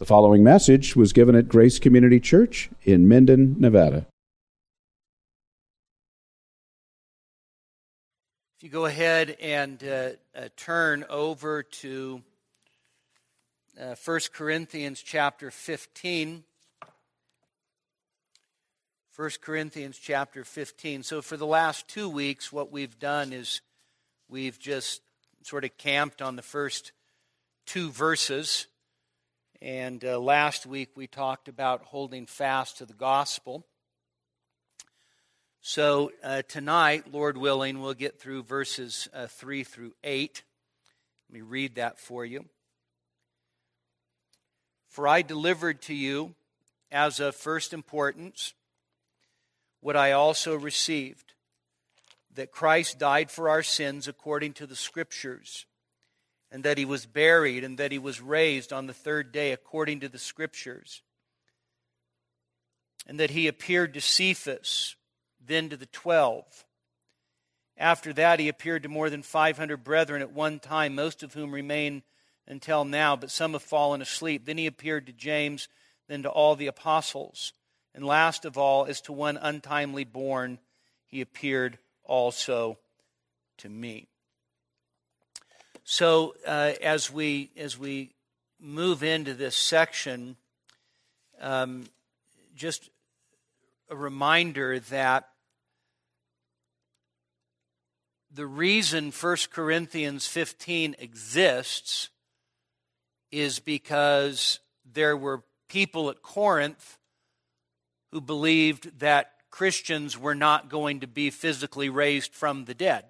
The following message was given at Grace Community Church in Minden, Nevada. If you go ahead and uh, uh, turn over to uh, 1 Corinthians chapter 15. 1 Corinthians chapter 15. So, for the last two weeks, what we've done is we've just sort of camped on the first two verses and uh, last week we talked about holding fast to the gospel. So uh, tonight, Lord willing, we'll get through verses uh, 3 through 8. Let me read that for you. For I delivered to you as of first importance what I also received that Christ died for our sins according to the Scriptures and that he was buried, and that he was raised on the third day according to the Scriptures, and that he appeared to Cephas, then to the twelve. After that, he appeared to more than 500 brethren at one time, most of whom remain until now, but some have fallen asleep. Then he appeared to James, then to all the apostles. And last of all, as to one untimely born, he appeared also to me. So uh, as we as we move into this section, um, just a reminder that the reason 1 Corinthians 15 exists is because there were people at Corinth who believed that Christians were not going to be physically raised from the dead.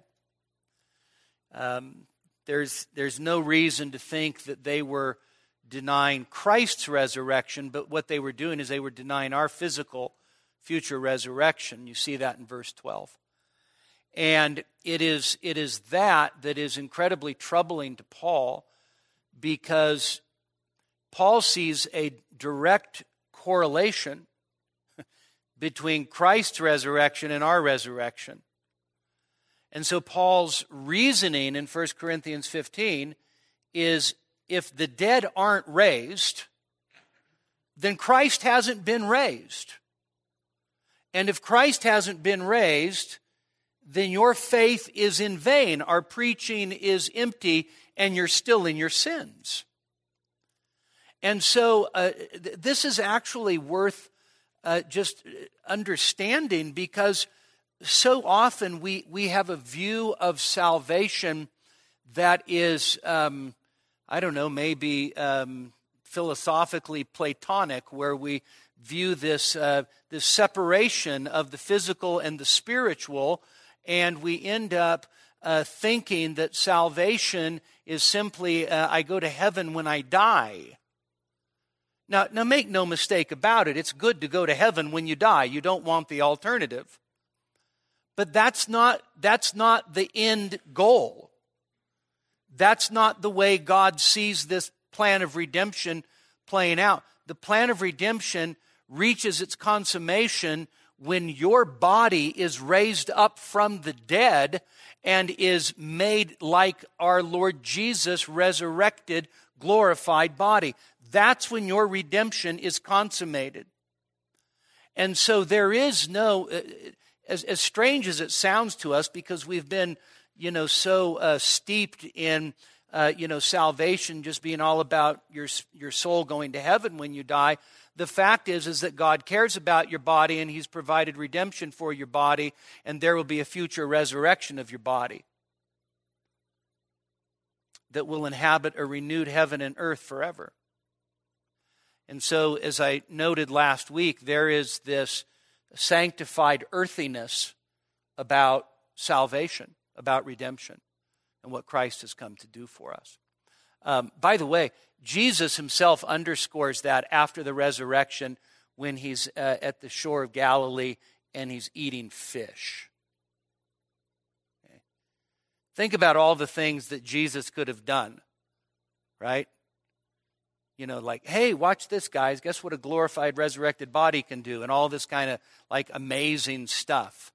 Um, there's, there's no reason to think that they were denying Christ's resurrection, but what they were doing is they were denying our physical future resurrection. You see that in verse 12. And it is, it is that that is incredibly troubling to Paul because Paul sees a direct correlation between Christ's resurrection and our resurrection. And so Paul's reasoning in 1 Corinthians 15 is if the dead aren't raised, then Christ hasn't been raised. And if Christ hasn't been raised, then your faith is in vain. Our preaching is empty, and you're still in your sins. And so uh, th- this is actually worth uh, just understanding because so often we, we have a view of salvation that is, um, I don't know, maybe um, philosophically Platonic, where we view this, uh, this separation of the physical and the spiritual, and we end up uh, thinking that salvation is simply uh, I go to heaven when I die. Now, now, make no mistake about it. It's good to go to heaven when you die. You don't want the alternative. But that's not, that's not the end goal. That's not the way God sees this plan of redemption playing out. The plan of redemption reaches its consummation when your body is raised up from the dead and is made like our Lord Jesus' resurrected, glorified body. That's when your redemption is consummated. And so there is no, uh, as, as strange as it sounds to us, because we've been, you know, so uh, steeped in, uh, you know, salvation just being all about your, your soul going to heaven when you die, the fact is is that God cares about your body and he's provided redemption for your body and there will be a future resurrection of your body that will inhabit a renewed heaven and earth forever. And so as I noted last week there is this sanctified earthiness about salvation, about redemption, and what Christ has come to do for us. Um, by the way, Jesus himself underscores that after the resurrection when he's uh, at the shore of Galilee and he's eating fish. Okay. Think about all the things that Jesus could have done, right? You know, like, hey, watch this, guys. Guess what a glorified, resurrected body can do? And all this kind of like amazing stuff.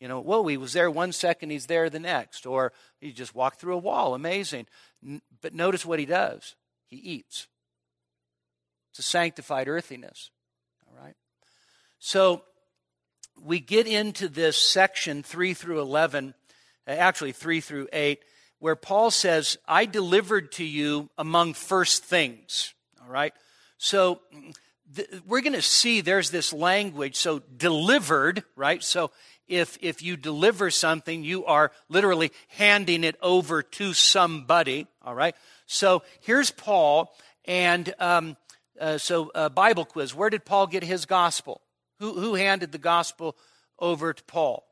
You know, whoa, he was there one second, he's there the next. Or he just walked through a wall. Amazing. But notice what he does he eats. It's a sanctified earthiness. All right? So we get into this section 3 through 11, uh, actually 3 through 8, where Paul says, I delivered to you among first things. Right? So th- we're going to see there's this language. So delivered, right? So if, if you deliver something, you are literally handing it over to somebody. All right? So here's Paul, and um, uh, so uh, Bible quiz. Where did Paul get his gospel? Who, who handed the gospel over to Paul?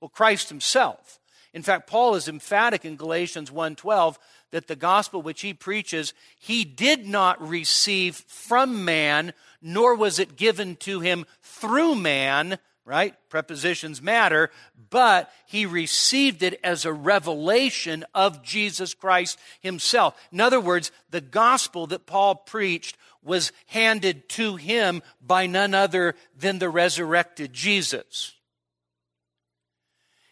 Well, Christ himself. In fact, Paul is emphatic in Galatians 1:12 that the gospel which he preaches, he did not receive from man, nor was it given to him through man, right? Prepositions matter, but he received it as a revelation of Jesus Christ himself. In other words, the gospel that Paul preached was handed to him by none other than the resurrected Jesus.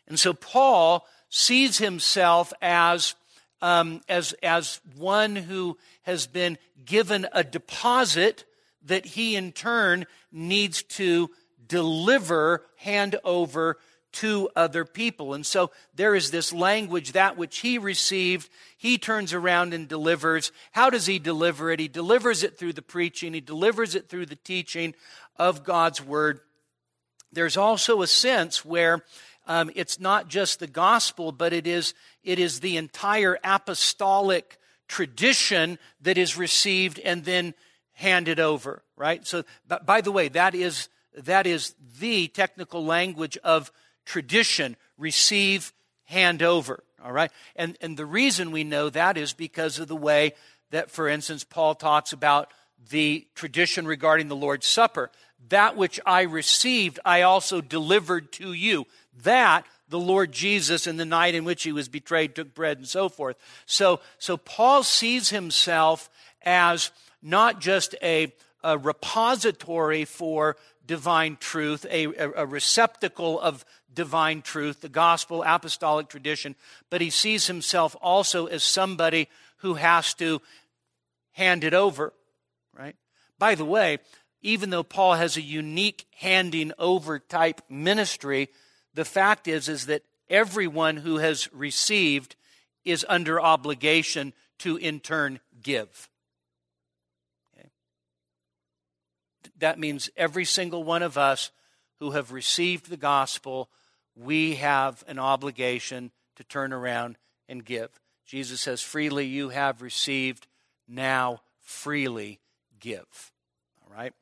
And so Paul sees himself as, um, as, as one who has been given a deposit that he in turn needs to deliver, hand over to other people. And so there is this language, that which he received, he turns around and delivers. How does he deliver it? He delivers it through the preaching, he delivers it through the teaching of God's word. There's also a sense where um, it's not just the gospel, but it is, it is the entire apostolic tradition that is received and then handed over, right? So, by the way, that is, that is the technical language of tradition receive, hand over. All right? And, and the reason we know that is because of the way that, for instance, Paul talks about the tradition regarding the Lord's Supper. That which I received, I also delivered to you. That the Lord Jesus in the night in which he was betrayed took bread and so forth. So, so Paul sees himself as not just a, a repository for divine truth, a, a, receptacle of divine truth, the gospel, apostolic tradition, but he sees himself also as somebody who has to hand it over, right? By the way, even though Paul has a unique handing over type ministry, the fact is is that everyone who has received is under obligation to in turn give. Okay? That means every single one of us who have received the gospel we have an obligation to turn around and give. Jesus says, Freely you have received, now freely give. All right?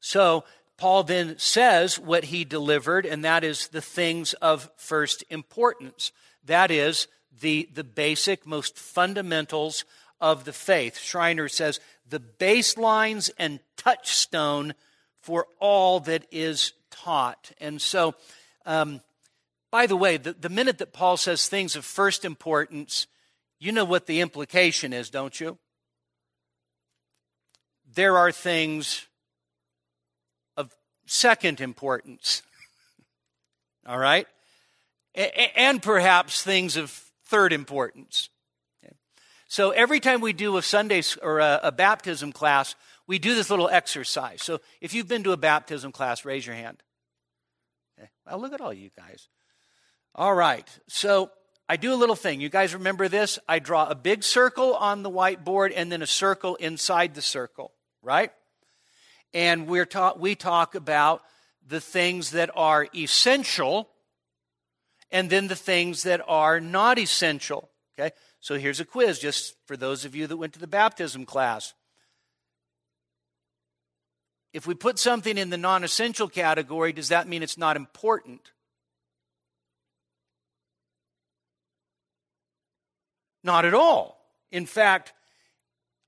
So, Paul then says what he delivered, and that is the things of first importance. That is the, the basic, most fundamentals of the faith. Schreiner says the baselines and touchstone for all that is taught. And so, um, by the way, the, the minute that Paul says things of first importance, you know what the implication is, don't you? There are things second importance. All right? And perhaps things of third importance. So every time we do a Sunday or a, a, baptism class, we do this little exercise. So if you've been to a baptism class, raise your hand. Okay. Well, look at all you guys. All right. So I do a little thing. You guys remember this? I draw a big circle on the whiteboard and then a circle inside the circle, right? And we're ta- we talk about the things that are essential and then the things that are not essential. Okay? So here's a quiz just for those of you that went to the baptism class. If we put something in the non essential category, does that mean it's not important? Not at all. In fact,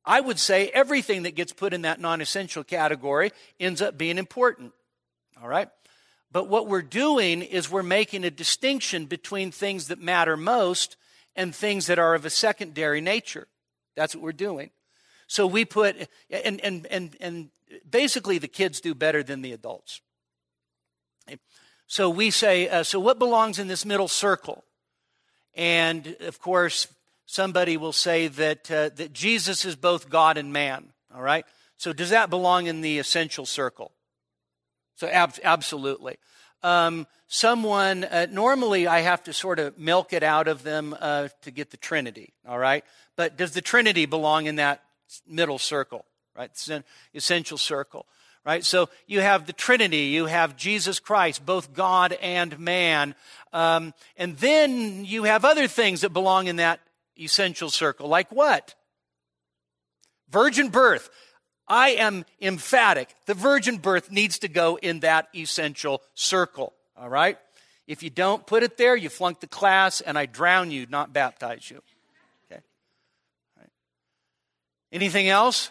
I would say everything that gets put in that non essential category ends up being important. All right? But what we're doing is we're making a distinction between things that matter most and things that are of a secondary nature. That's what we're doing. So we put, and, and, and, and basically the kids do better than the adults. So we say, uh, so what belongs in this middle circle? And of course, somebody will say that, uh, that Jesus is both God and man. All right? So, does that belong in the essential circle? So, ab- absolutely. Um, someone, uh, normally I have to sort of milk it out of them uh, to get the Trinity, all right? But does the Trinity belong in that middle circle, right? Essential circle, right? So you have the Trinity, you have Jesus Christ, both God and man. Um, and then you have other things that belong in that essential circle, like what? Virgin birth. I am emphatic. The virgin birth needs to go in that essential circle. All right? If you don't put it there, you flunk the class, and I drown you, not baptize you. Okay? Anything else?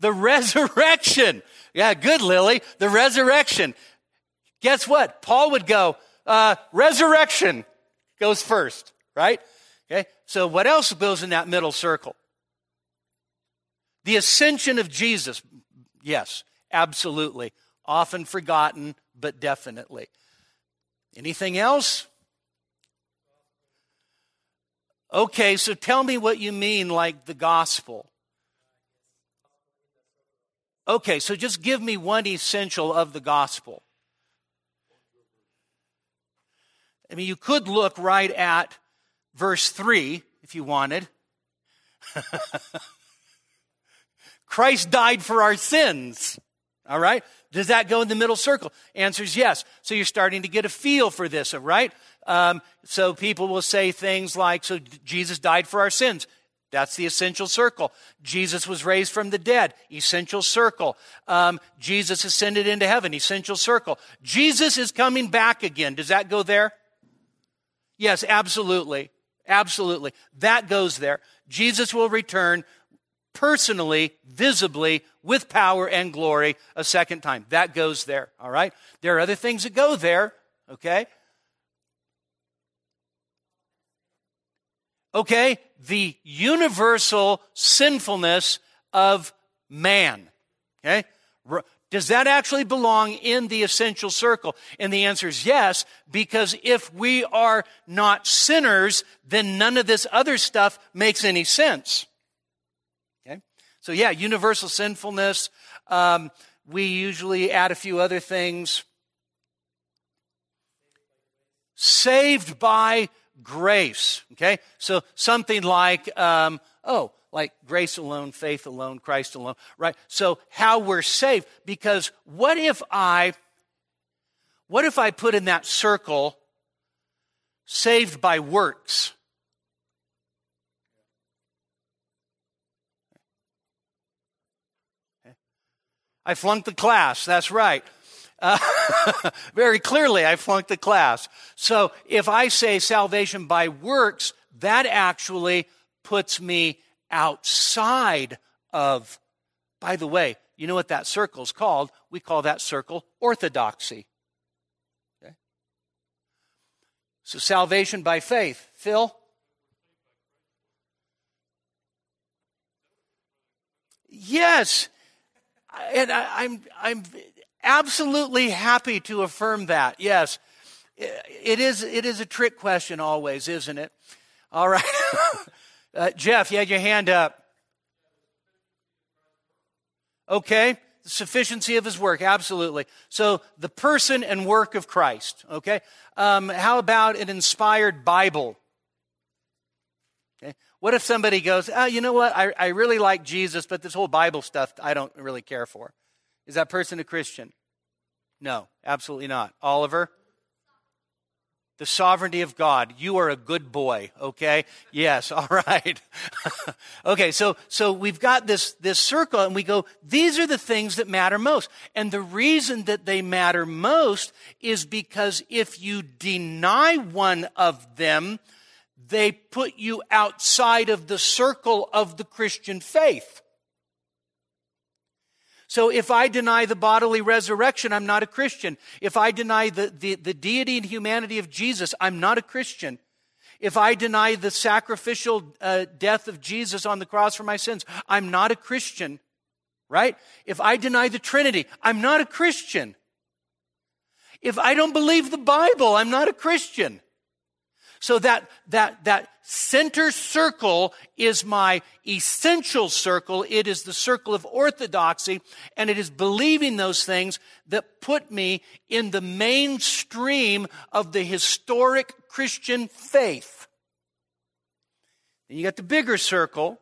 The resurrection. Yeah, good, Lily. The resurrection. Guess what? Paul would go, uh, resurrection goes first, right? Okay? So what else goes in that middle circle? The ascension of Jesus. Yes, absolutely. Often forgotten, but definitely. Anything else? Okay, so tell me what you mean, like the gospel. Okay, so just give me one essential of the gospel. I mean, you could look right at verse 3 if you wanted. Christ died for our sins. All right? Does that go in the middle circle? Answer is yes. So you're starting to get a feel for this, all right? Um, so people will say things like, so Jesus died for our sins. That's the essential circle. Jesus was raised from the dead, essential circle. Um, Jesus ascended into heaven, essential circle. Jesus is coming back again. Does that go there? Yes, absolutely. Absolutely. That goes there. Jesus will return personally, visibly, with power and glory a second time. That goes there, all right? There are other things that go there, okay? Okay, the universal sinfulness of man, okay? Does that actually belong in the essential circle? And the answer is yes, because if we are not sinners, then none of this other stuff makes any sense. Okay? So, yeah, universal sinfulness. Um, we usually add a few other things. Saved by grace. Okay? So, something like, um, oh, like grace alone, faith alone, Christ alone, right? So, how we're saved. Because what if I, what if I put in that circle, saved by works? I flunked the class. That's right. Uh, very clearly, I flunked the class. So if I say salvation by works, that actually puts me outside of, by the way, you know what that circle is called? We call that circle orthodoxy. Okay? So salvation by faith. Phil? Yes and I, am I'm, I'm absolutely happy to affirm that. Yes, it is. It is a trick question, always, isn't it? All right, uh, Jeff, you had your hand up. Okay, the sufficiency of his work, absolutely. So the person and work of Christ. Okay, um, how about an inspired Bible? Okay, what if somebody goes, oh, you know what? I, I really like Jesus, but this whole Bible stuff I don't really care for. Is that person a Christian? No, absolutely not. Oliver? The sovereignty of God. You are a good boy, okay? Yes, all right. okay, so so we've got this this circle and we go, these are the things that matter most. And the reason that they matter most is because if you deny one of them, they put you outside of the circle of the Christian faith. So if I deny the bodily resurrection, I'm not a Christian. If I deny the, the, the, deity and humanity of Jesus, I'm not a Christian. If I deny the sacrificial uh, death of Jesus on the cross for my sins, I'm not a Christian, right? If I deny the Trinity, I'm not a Christian. If I don't believe the Bible, I'm not a Christian. So that, that, that center circle is my essential circle. It is the circle of orthodoxy, and it is believing those things that put me in the mainstream of the historic Christian faith. Then you got the bigger circle,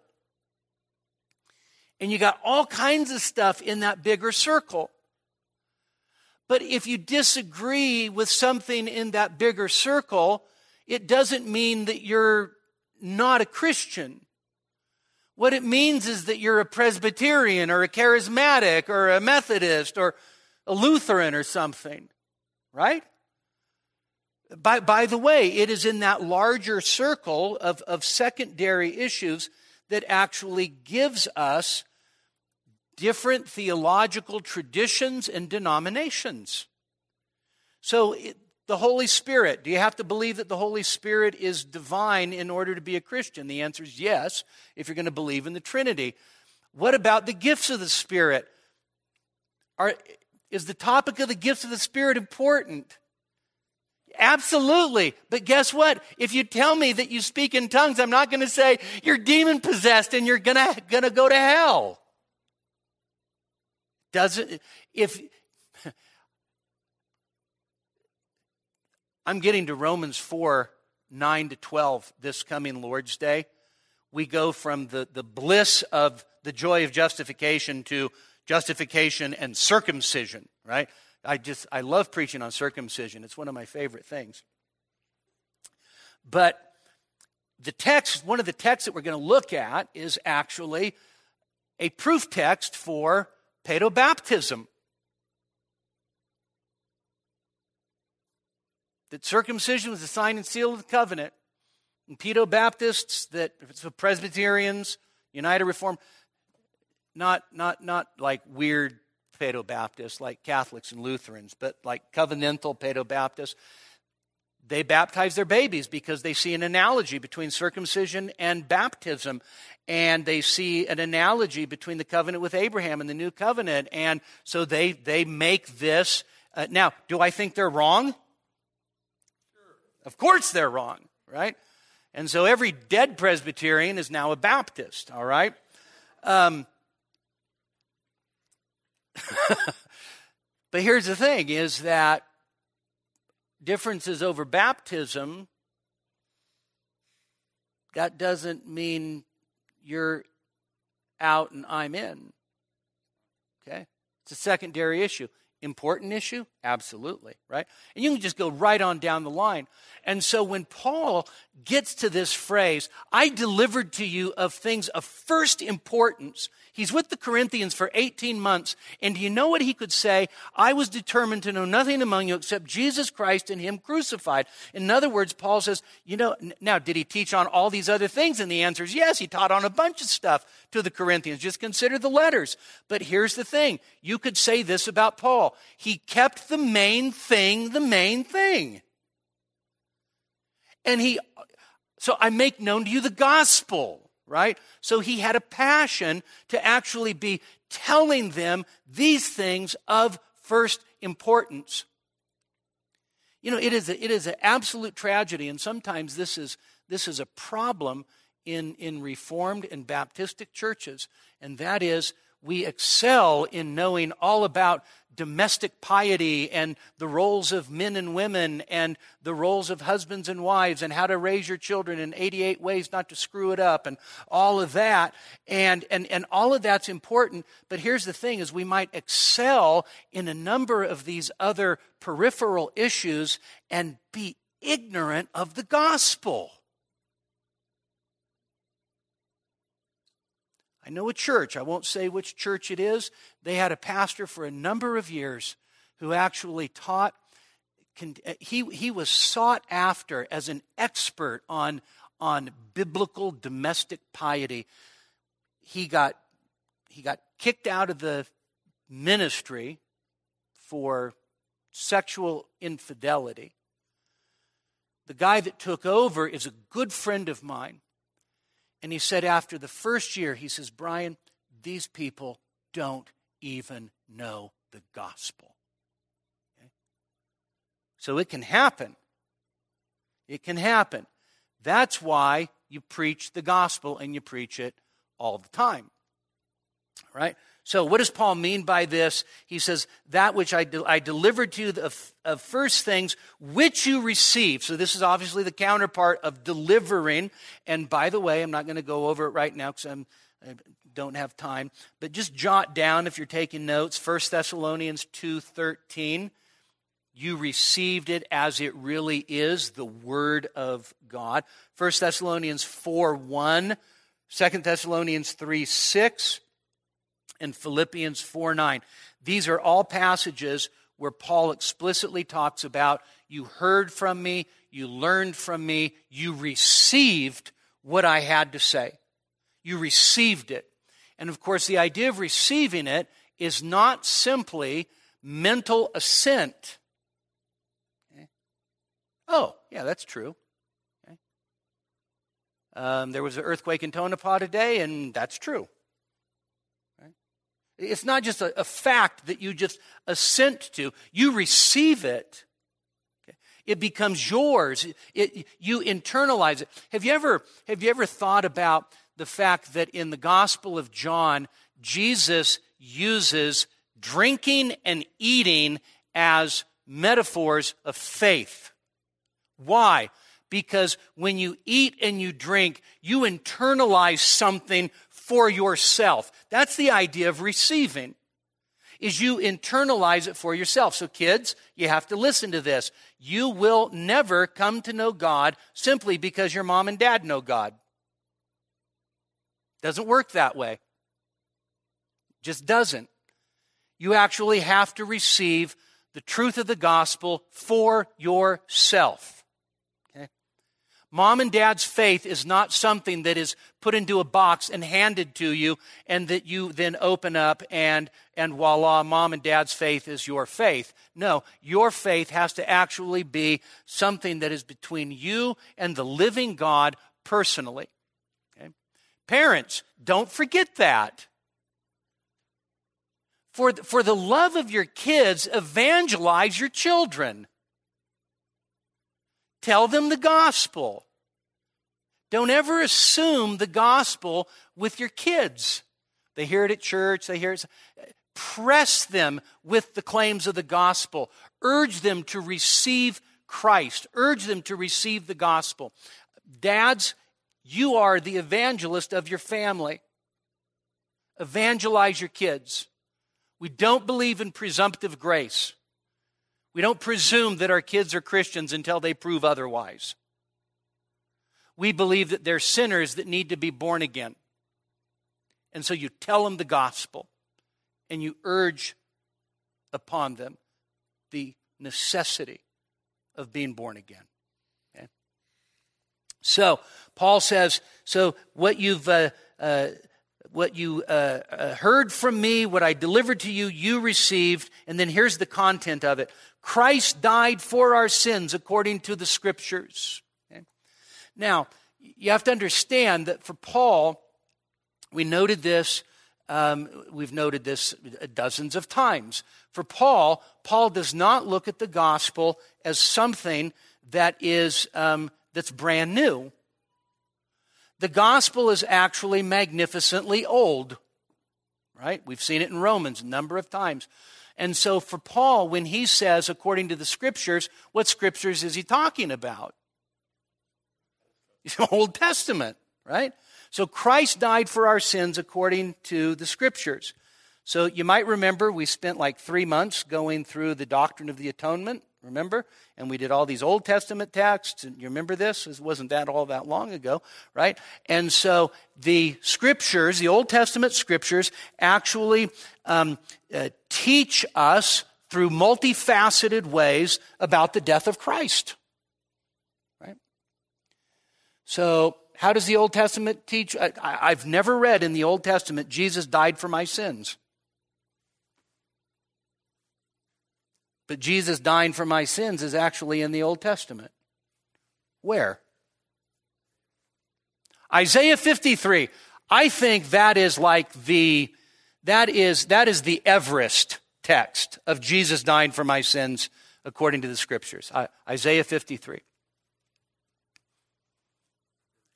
and you got all kinds of stuff in that bigger circle. But if you disagree with something in that bigger circle, it doesn't mean that you're not a Christian. What it means is that you're a Presbyterian or a charismatic or a Methodist or a Lutheran or something, right? By, by the way, it is in that larger circle of, of secondary issues that actually gives us different theological traditions and denominations. So, it, the Holy Spirit. Do you have to believe that the Holy Spirit is divine in order to be a Christian? The answer is yes, if you're going to believe in the Trinity. What about the gifts of the Spirit? Are, is the topic of the gifts of the Spirit important? Absolutely. But guess what? If you tell me that you speak in tongues, I'm not going to say you're demon possessed and you're going to, go to hell. Doesn't, if, I'm getting to Romans 4 9 to 12 this coming Lord's Day. We go from the, the bliss of the joy of justification to justification and circumcision, right? I just, I love preaching on circumcision. It's one of my favorite things. But the text, one of the texts that we're going to look at is actually a proof text for pedobaptism. That circumcision was the sign and seal of the covenant. And Pedo Baptists, that if so Presbyterians, United Reform, not, not, not like weird Pedo Baptists like Catholics and Lutherans, but like covenantal Pedo Baptists, they baptize their babies because they see an analogy between circumcision and baptism. And they see an analogy between the covenant with Abraham and the new covenant. And so they, they make this. Uh, now, do I think they're wrong? Of course they're wrong, right? And so every dead Presbyterian is now a Baptist, all right? Um, but here's the thing is that differences over baptism that doesn't mean you're out and I'm in. Okay? It's a secondary issue. Important issue? Absolutely, right? And you can just go right on down the line. And so when Paul gets to this phrase, I delivered to you of things of first importance, he's with the Corinthians for 18 months. And do you know what he could say? I was determined to know nothing among you except Jesus Christ and him crucified. In other words, Paul says, you know, now did he teach on all these other things? And the answer is yes, he taught on a bunch of stuff to the Corinthians. Just consider the letters. But here's the thing. You could say this about Paul. He kept the main thing the main thing. And he, so I make known to you the gospel, right? So he had a passion to actually be telling them these things of first importance. You know, it is, a, it is an absolute tragedy, and sometimes this is, this is a problem in, in Reformed and Baptistic churches, and that is we excel in knowing all about domestic piety and the roles of men and women and the roles of husbands and wives and how to raise your children in 88 ways not to screw it up and all of that. And and and all of that's important but here's the thing is we might excel in a number of these other peripheral issues and be ignorant of the gospel I know a church, I won't say which church it is. They had a pastor for a number of years who actually taught. Uh, he, he was sought after as an expert on, on biblical domestic piety. He got, he got kicked out of the ministry for sexual infidelity. The guy that took over is a good friend of mine. And he said after the first year, he says, Brian, these people don't even know the gospel. Okay? So it can happen. It can happen. That's why you preach the gospel and you preach it all the time. Right? So, what does Paul mean by this? He says, That which I, de- I delivered to you of, of first things which you received. So, this is obviously the counterpart of delivering. And by the way, I'm not going to go over it right now because I'm I don't have time, but just jot down if you're taking notes 1 Thessalonians 2:13 you received it as it really is, the Word of God. 1 Thessalonians 4 1, 2 Thessalonians 3 6, and Philippians 4 9. These are all passages where Paul explicitly talks about you heard from me, you learned from me, you received what I had to say. You received it. And of course, the idea of receiving it is not simply mental assent. Oh, yeah, that's true. Okay. Um, there was an earthquake in Tonopah today, and that's true. It's not just a, a, fact that you just assent to, you receive it. It becomes yours. It, you internalize it. Have you, ever, have you ever thought about the fact that in the Gospel of John, Jesus uses drinking and eating as metaphors of faith? Why? Because when you eat and you drink, you internalize something for yourself. That's the idea of receiving. Is you internalize it for yourself. So kids, you have to listen to this. You will never come to know God simply because your mom and dad know God. Doesn't work that way. Just doesn't. You actually have to receive the truth of the gospel for yourself. Mom and dad's faith is not something that is put into a box and handed to you and that you then open up and, and voila, mom and dad's faith is your faith. No, your faith has to actually be something that is between you and the living God personally. Okay? Parents, don't forget that. For, for the love of your kids, evangelize your children. Tell them the gospel. Don't ever assume the gospel with your kids. They hear it at church, they hear it. Press them with the claims of the gospel. Urge them to receive Christ. Urge them to receive the gospel. Dads, you are the evangelist of your family. Evangelize your kids. We don't believe in presumptive grace. We don't presume that our kids are Christians until they prove otherwise. We believe that they're sinners that need to be born again. And so you tell them the gospel and you urge upon them the necessity of being born again. Okay? So, Paul says, so what you've. Uh, uh, what you uh, uh, heard from me, what I delivered to you, you received. And then here's the content of it Christ died for our sins according to the scriptures. Okay? Now, you have to understand that for Paul, we noted this, um, we've noted this dozens of times. For Paul, Paul does not look at the gospel as something that is um, that's brand new. The gospel is actually magnificently old, right? We've seen it in Romans a number of times. And so for Paul, when he says, according to the scriptures, what scriptures is he talking about? Old Testament, right? So Christ died for our sins according to the scriptures. So you might remember we spent like three months going through the doctrine of the atonement. Remember? And we did all these Old Testament texts. And you remember this? It wasn't that all that long ago, right? And so the scriptures, the Old Testament scriptures, actually um, uh, teach us through multifaceted ways about the death of Christ. Right? So, how does the Old Testament teach? I, I've never read in the Old Testament, Jesus died for my sins. But Jesus dying for my sins is actually in the Old Testament. Where? Isaiah 53. I think that is like the that is that is the Everest text of Jesus dying for my sins according to the scriptures. Isaiah 53.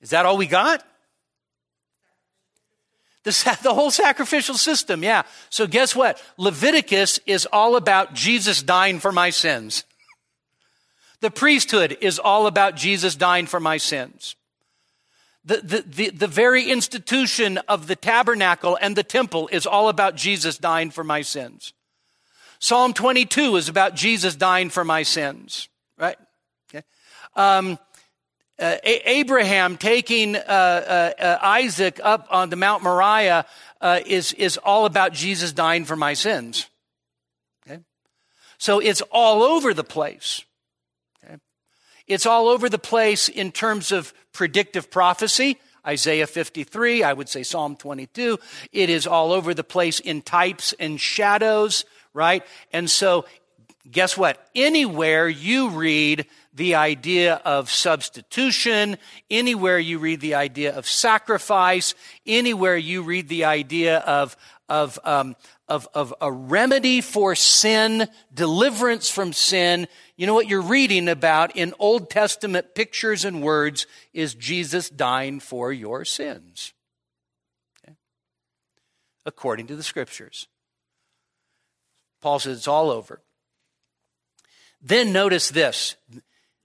Is that all we got? The, the whole sacrificial system, yeah. So guess what? Leviticus is all about Jesus dying for my sins. The priesthood is all about Jesus dying for my sins. The, the, the, the, very institution of the tabernacle and the temple is all about Jesus dying for my sins. Psalm 22 is about Jesus dying for my sins, right? Okay. Um, uh, Abraham taking uh, uh, uh, Isaac up on the Mount Moriah uh, is, is all about Jesus dying for my sins. Okay? So it's all over the place. Okay? It's all over the place in terms of predictive prophecy. Isaiah 53, I would say Psalm 22. It is all over the place in types and shadows, right? And so, guess what? Anywhere you read the idea of substitution, anywhere you read the idea of sacrifice, anywhere you read the idea of, of, um, of, of a remedy for sin, deliverance from sin, you know what you're reading about in Old Testament pictures and words is Jesus dying for your sins. Okay? According to the scriptures. Paul says it's all over. Then notice this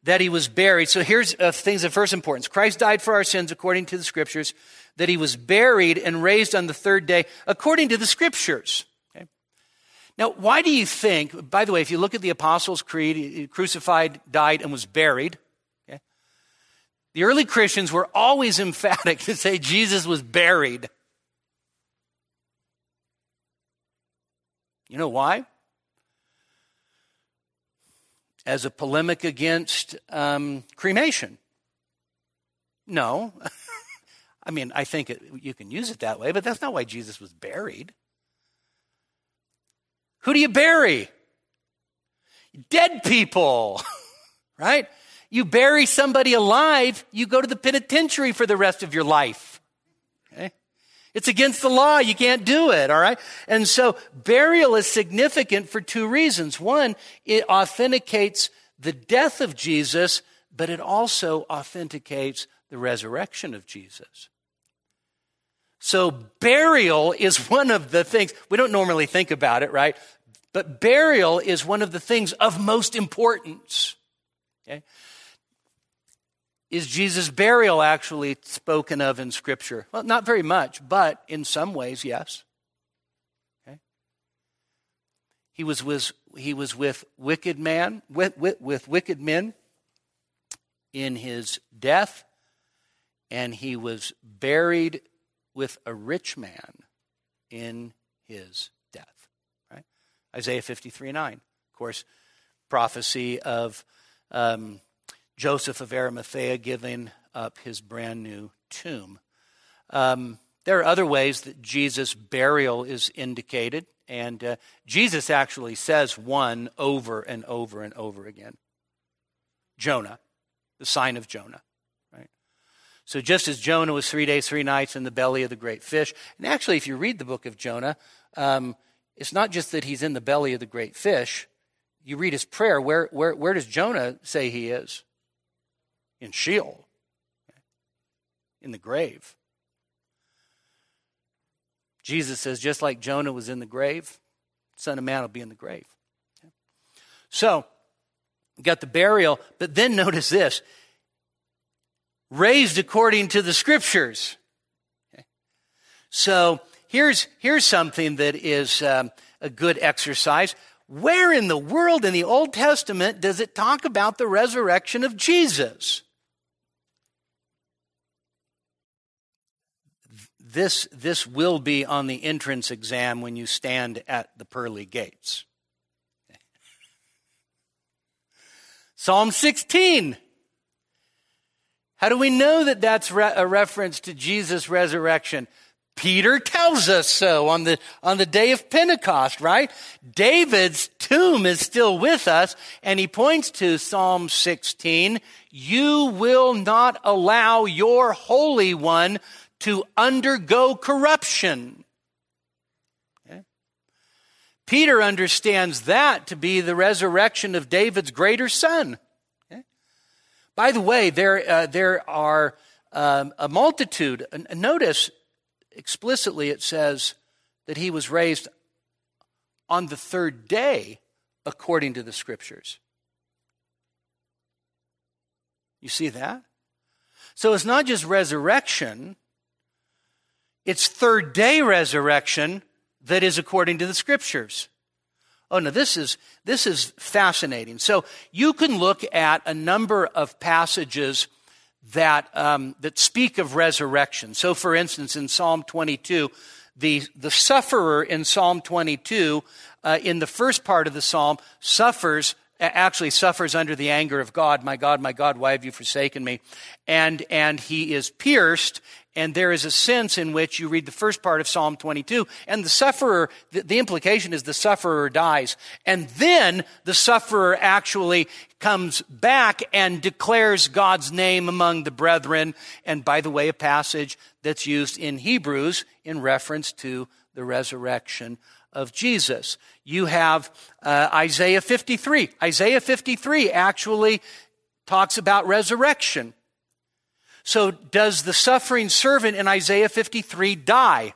that he was buried. So here's uh, things of first importance. Christ died for our sins according to the scriptures, that he was buried and raised on the third day according to the scriptures. Okay? Now, why do you think, by the way, if you look at the Apostles' Creed, he crucified, died, and was buried, okay? the early Christians were always emphatic to say Jesus was buried. You know why? As a polemic against um, cremation. No. I mean, I think it, you can use it that way, but that's not why Jesus was buried. Who do you bury? Dead people, right? You bury somebody alive, you go to the penitentiary for the rest of your life. It's against the law. You can't do it, all right? And so burial is significant for two reasons. One, it authenticates the death of Jesus, but it also authenticates the resurrection of Jesus. So burial is one of the things, we don't normally think about it, right? But burial is one of the things of most importance. Okay? Is Jesus' burial actually spoken of in Scripture? Well, not very much, but in some ways, yes. Okay. He was with, he was with wicked man, with, with, with wicked men in his death, and he was buried with a rich man in his death. Right? Isaiah 53 9. Of course, prophecy of um, Joseph of Arimathea giving up his brand new tomb. Um, there are other ways that Jesus' burial is indicated, and uh, Jesus actually says one over and over and over again Jonah, the sign of Jonah. Right? So, just as Jonah was three days, three nights in the belly of the great fish, and actually, if you read the book of Jonah, um, it's not just that he's in the belly of the great fish. You read his prayer. Where, where, where does Jonah say he is? In Sheol, in the grave. Jesus says, just like Jonah was in the grave, Son of Man will be in the grave. So, got the burial, but then notice this raised according to the scriptures. So, here's, here's something that is um, a good exercise. Where in the world in the Old Testament does it talk about the resurrection of Jesus? This, this will be on the entrance exam when you stand at the pearly gates. Psalm 16. How do we know that that's re- a reference to Jesus' resurrection? Peter tells us so on the, on the day of Pentecost, right? David's tomb is still with us, and he points to Psalm 16. You will not allow your Holy One to undergo corruption. Okay? Peter understands that to be the resurrection of David's greater son. Okay? By the way, there, uh, there are um, a multitude. Notice explicitly it says that he was raised on the third day according to the scriptures. You see that? So it's not just resurrection, it's third day resurrection that is according to the scriptures. Oh no, this is, this is fascinating. So you can look at a number of passages that, um, that speak of resurrection. So for instance, in Psalm 22, the, the sufferer in Psalm 22, uh, in the first part of the psalm, suffers actually suffers under the anger of God. My God, my God, why have you forsaken me? And, and he is pierced. And there is a sense in which you read the first part of Psalm 22 and the sufferer, the, the implication is the sufferer dies. And then the sufferer actually comes back and declares God's name among the brethren. And by the way, a passage that's used in Hebrews in reference to the resurrection of Jesus. You have uh, Isaiah 53. Isaiah 53 actually talks about resurrection. So, does the suffering servant in Isaiah 53 die?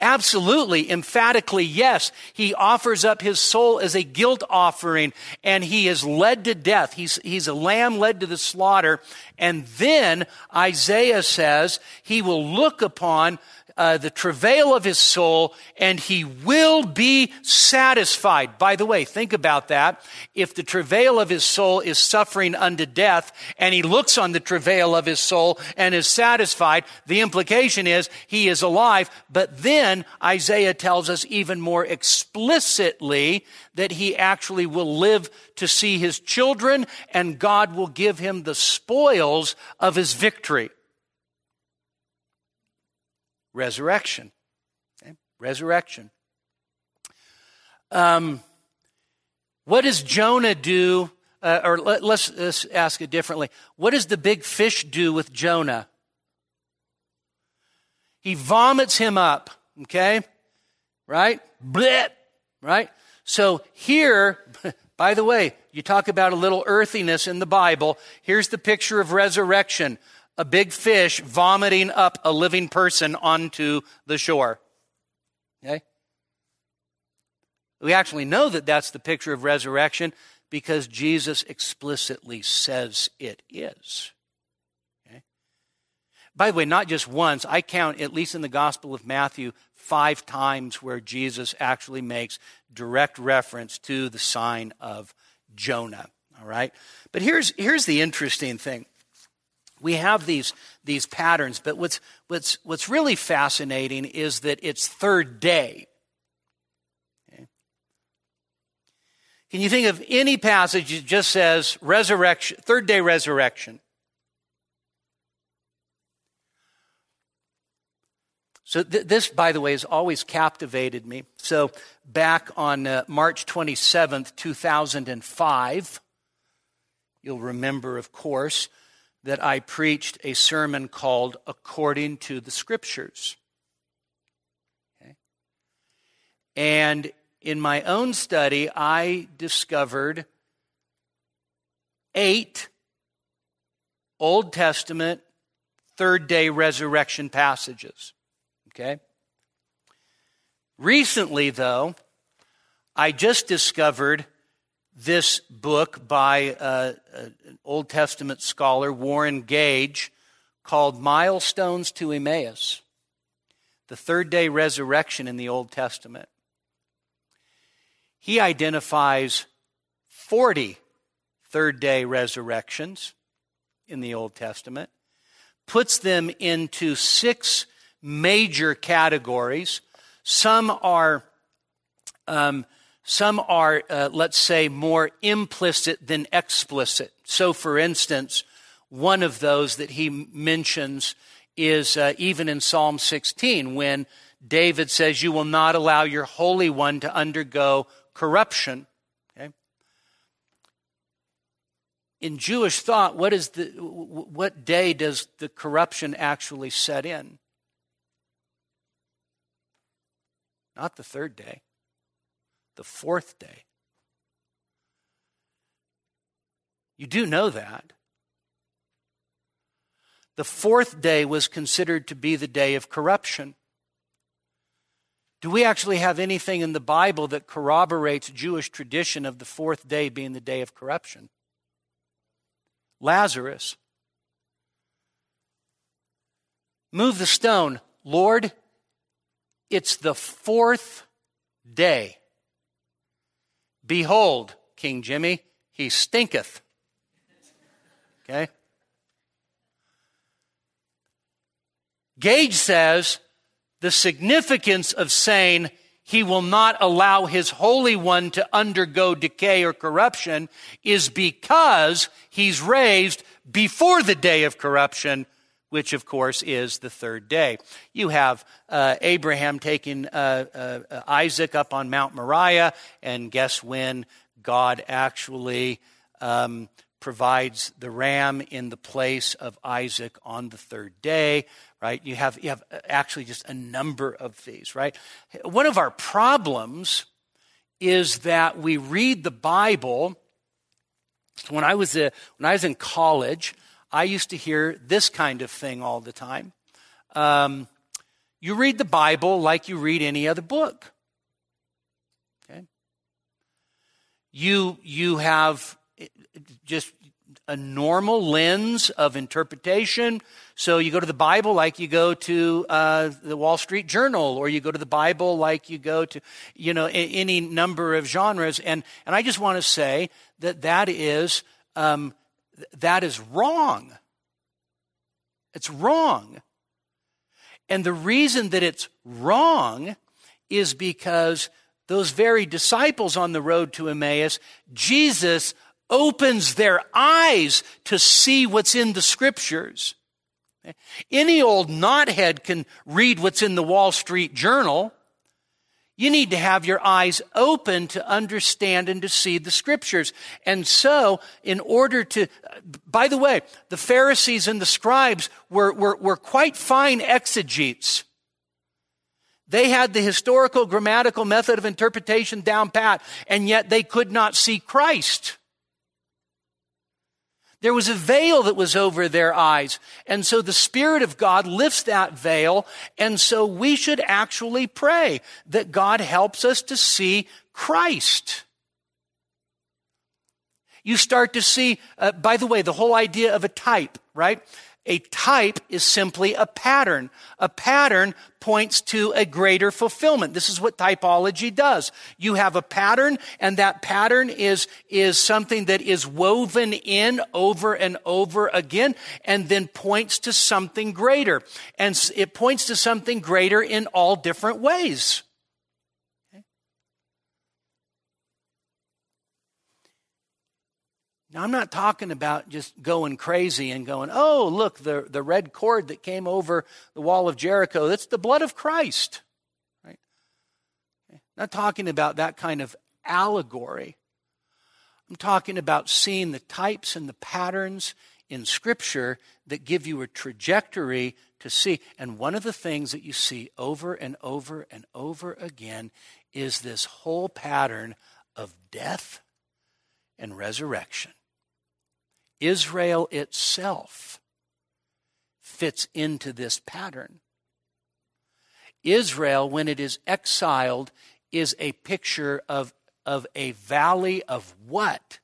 Absolutely, emphatically, yes. He offers up his soul as a guilt offering and he is led to death. He's, he's a lamb led to the slaughter. And then Isaiah says he will look upon uh, the travail of his soul, and he will be satisfied. By the way, think about that. If the travail of his soul is suffering unto death, and he looks on the travail of his soul and is satisfied, the implication is he is alive. But then Isaiah tells us even more explicitly that he actually will live to see his children, and God will give him the spoils of his victory resurrection. Okay? Resurrection. Um, what does Jonah do? Uh, or let, us let's, ask it differently. What does the big fish do with Jonah? He vomits him up, okay? Right? Blech, right? So here, by the way, you talk about a little earthiness in the Bible. Here's the picture of resurrection a big fish vomiting up a living person onto the shore. Okay? We actually know that that's the picture of resurrection because Jesus explicitly says it is. Okay? By the way, not just once, I count, at least in the Gospel of Matthew, five times where Jesus actually makes direct reference to the sign of Jonah. All right? But here's, here's the interesting thing we have these, these patterns, but what's, what's, what's really fascinating is that it's third day. Okay. Can you think of any passage that just says resurrection, third day resurrection? So, th- this, by the way, has always captivated me. So, back on uh, March 27th, 2005, you'll remember, of course, that I preached a sermon called According to the Scriptures. Okay? And in my own study, I discovered eight Old Testament third day resurrection passages. Okay? Recently, though, I just discovered this book by uh, an Old Testament scholar, Warren Gage, called Milestones to Emmaus The Third Day Resurrection in the Old Testament. He identifies 40 third day resurrections in the Old Testament, puts them into six major categories. Some are um, some are, uh, let's say, more implicit than explicit. So, for instance, one of those that he mentions is uh, even in Psalm 16 when David says, You will not allow your Holy One to undergo corruption. Okay? In Jewish thought, what, is the, what day does the corruption actually set in? Not the third day the fourth day. You do know that. the fourth day was considered to be the day of corruption. Do we actually have anything in the Bible that corroborates Jewish tradition of the fourth day being the day of corruption? Lazarus. Move the stone. Lord, it's the fourth day. Behold, King Jimmy, he stinketh. Okay? Gage says the significance of saying he will not allow his Holy One to undergo decay or corruption is because he's raised before the day of corruption, which of course is the third day. You have uh, Abraham taking uh, uh, Isaac up on Mount Moriah, and guess when God actually um, provides the ram in the place of Isaac on the third day, right? You have, you have actually just a number of these, right? One of our problems is that we read the Bible. When I was, a, when I was in college, I used to hear this kind of thing all the time. Um, you read the Bible like you read any other book. Okay? You, you have just a normal lens of interpretation. So you go to the Bible like you go to uh, the Wall Street Journal, or you go to the Bible like you go to, you know, any number of genres. And and I just want to say that that is um, that is wrong. It's wrong. And the reason that it's wrong is because those very disciples on the road to Emmaus, Jesus opens their eyes to see what's in the scriptures. Any old knothead can read what's in the Wall Street Journal. You need to have your eyes open to understand and to see the scriptures. And so, in order to, by the way, the Pharisees and the scribes were, were, were quite fine exegetes. They had the historical grammatical method of interpretation down pat, and yet they could not see Christ. There was a veil that was over their eyes. And so the Spirit of God lifts that veil. And so we should actually pray that God helps us to see Christ. You start to see, uh, by the way, the whole idea of a type, right? A type is simply a pattern. A pattern points to a greater fulfillment. This is what typology does. You have a pattern and that pattern is, is something that is woven in over and over again and then points to something greater. And it points to something greater in all different ways. Now, I'm not talking about just going crazy and going, oh, look, the, the red cord that came over the wall of Jericho, that's the blood of Christ. Right? Not talking about that kind of allegory. I'm talking about seeing the types and the patterns in Scripture that give you a trajectory to see. And one of the things that you see over and over and over again is this whole pattern of death and resurrection. Israel itself fits into this pattern. Israel, when it is exiled, is a picture of, of a valley of what?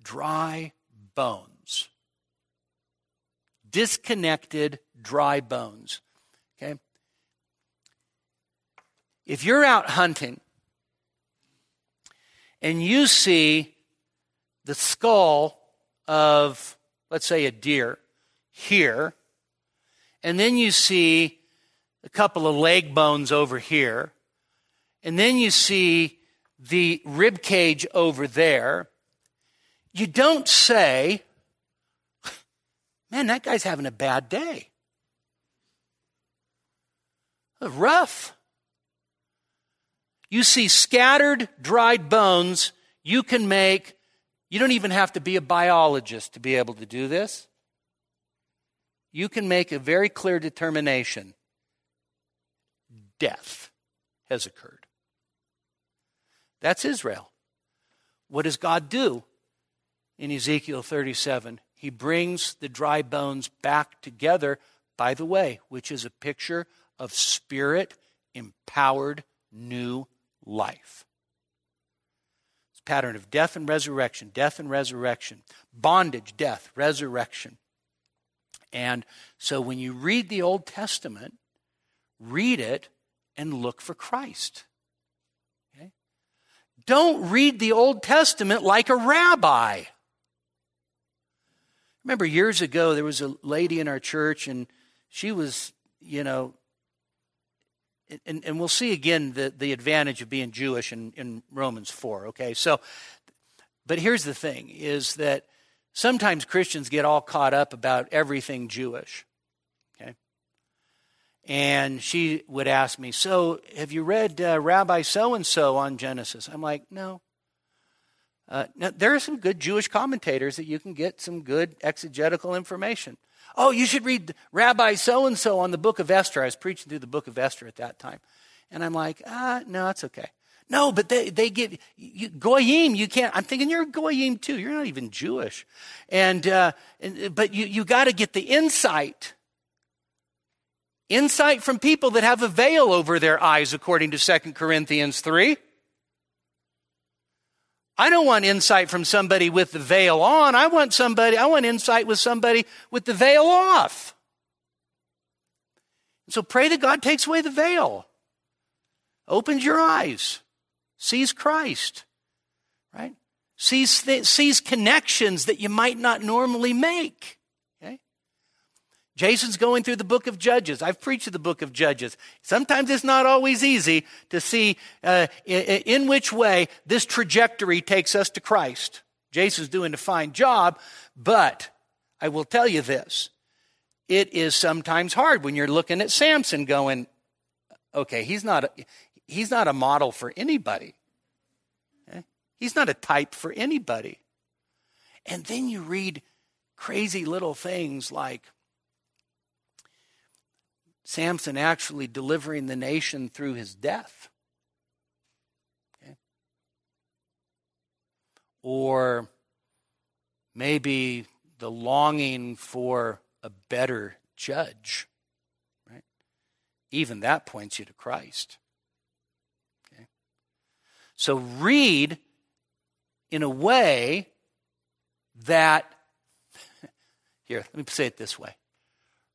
Dry bones. Disconnected, dry bones. Okay? If you're out hunting and you see the skull of, let's say, a deer here, and then you see a couple of leg bones over here, and then you see the rib cage over there, you don't say, man, that guy's having a bad day. Rough. You see scattered, dried bones, you can make you don't even have to be a biologist to be able to do this. You can make a very clear determination death has occurred. That's Israel. What does God do in Ezekiel 37? he brings the dry bones back together, by the way, which is a picture of spirit empowered new life. Pattern of death and resurrection, death and resurrection, bondage, death, resurrection. And so when you read the Old Testament, read it and look for Christ. Okay? Don't read the Old Testament like a rabbi. Remember years ago, there was a lady in our church, and she was, you know, and, and we'll see again the, the advantage of being Jewish in, in Romans 4, okay? So, but here's the thing is that sometimes Christians get all caught up about everything Jewish, okay? And she would ask me, So, have you read uh, Rabbi so and so on Genesis? I'm like, No. Uh, now, there are some good Jewish commentators that you can get some good exegetical information. Oh, you should read Rabbi so and so on the book of Esther. I was preaching through the book of Esther at that time. And I'm like, ah, no, that's okay. No, but they, they give, you, Goyim, you can't. I'm thinking you're Goyim too. You're not even Jewish. And, uh, and but you, you got to get the insight. Insight from people that have a veil over their eyes, according to 2 Corinthians 3. I don't want insight from somebody with the veil on. I want somebody, I want insight with somebody with the veil off. So pray that God takes away the veil, opens your eyes, sees Christ, right? Sees, th- sees connections that you might not normally make. Jason's going through the book of Judges. I've preached the book of Judges. Sometimes it's not always easy to see uh, in which way this trajectory takes us to Christ. Jason's doing a fine job, but I will tell you this. It is sometimes hard when you're looking at Samson going, okay, he's not a, he's not a model for anybody. Okay? He's not a type for anybody. And then you read crazy little things like, Samson actually delivering the nation through his death. Okay. Or maybe the longing for a better judge. Right? Even that points you to Christ. Okay. So read in a way that, here, let me say it this way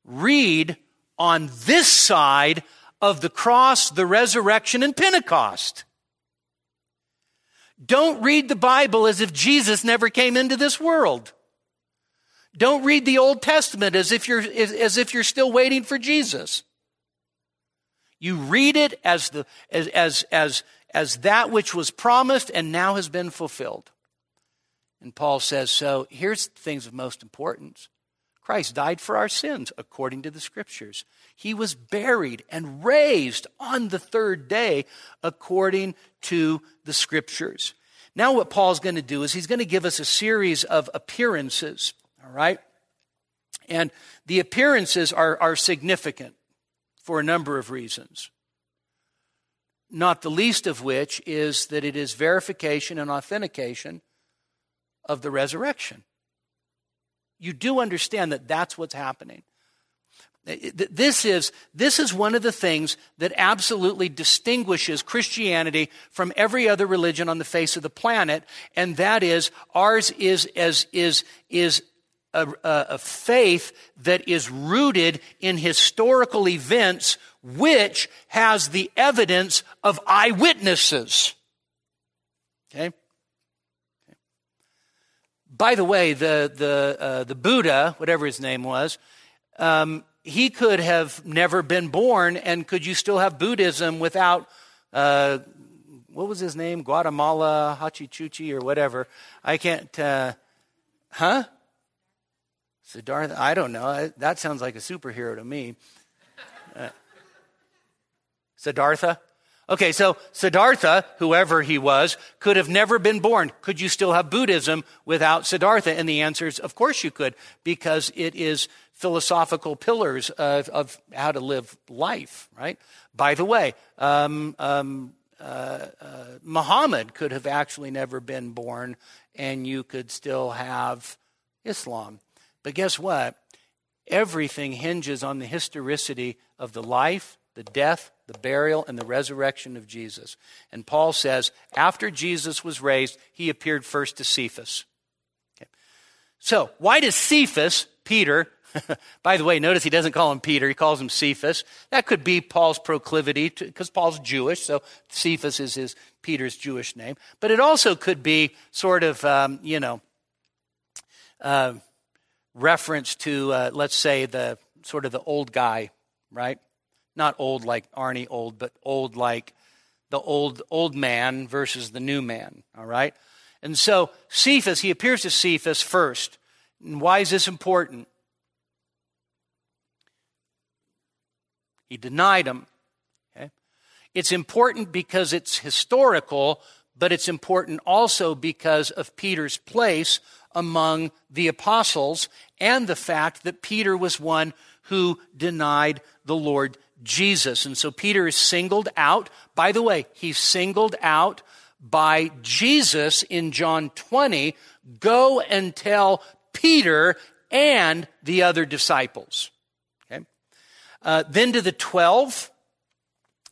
read on this side of the cross, the resurrection, and Pentecost. Don't read the Bible as if Jesus never came into this world. Don't read the Old Testament as if you're, as if you're still waiting for Jesus. You read it as, the, as, as, as, as that which was promised and now has been fulfilled. And Paul says, so here's things of most importance. Christ died for our sins according to the scriptures. He was buried and raised on the third day according to the scriptures. Now, what Paul's going to do is he's going to give us a series of appearances, all right? And the appearances are, are significant for a number of reasons. Not the least of which is that it is verification and authentication of the resurrection you do understand that that's what's happening. This is, this is one of the things that absolutely distinguishes Christianity from every other religion on the face of the planet, and that is ours is, as, is, is a, a faith that is rooted in historical events which has the evidence of eyewitnesses. Okay? By the way, the, the, uh, the Buddha, whatever his name was, um, he could have never been born, and could you still have Buddhism without, uh, what was his name? Guatemala, Hachichuchi, or whatever. I can't, uh, huh? Siddhartha? I don't know. That sounds like a superhero to me. Uh, Siddhartha? Okay, so Siddhartha, whoever he was, could have never been born. Could you still have Buddhism without Siddhartha? And the answer is, of course you could, because it is philosophical pillars of, of how to live life, right? By the way, um, um, uh, uh, Muhammad could have actually never been born, and you could still have Islam. But guess what? Everything hinges on the historicity of the life, the death, the burial, and the resurrection of Jesus. And Paul says, after Jesus was raised, he appeared first to Cephas. Okay. So, why does Cephas, Peter, by the way, notice he doesn't call him Peter, he calls him Cephas. That could be Paul's proclivity, because Paul's Jewish, so Cephas is his Peter's Jewish name. But it also could be sort of, um, you know, uh, reference to, uh, let's say, the sort of the old guy, right? Not old like Arnie old, but old like the old old man versus the new man, all right? And so Cephas, he appears to Cephas first. And why is this important? He denied him. Okay? It's important because it's historical, but it's important also because of Peter's place among the apostles and the fact that Peter was one who denied the Lord Jesus. And so Peter is singled out. By the way, he's singled out by Jesus in John 20. Go and tell Peter and the other disciples. Okay? Uh, then to the 12.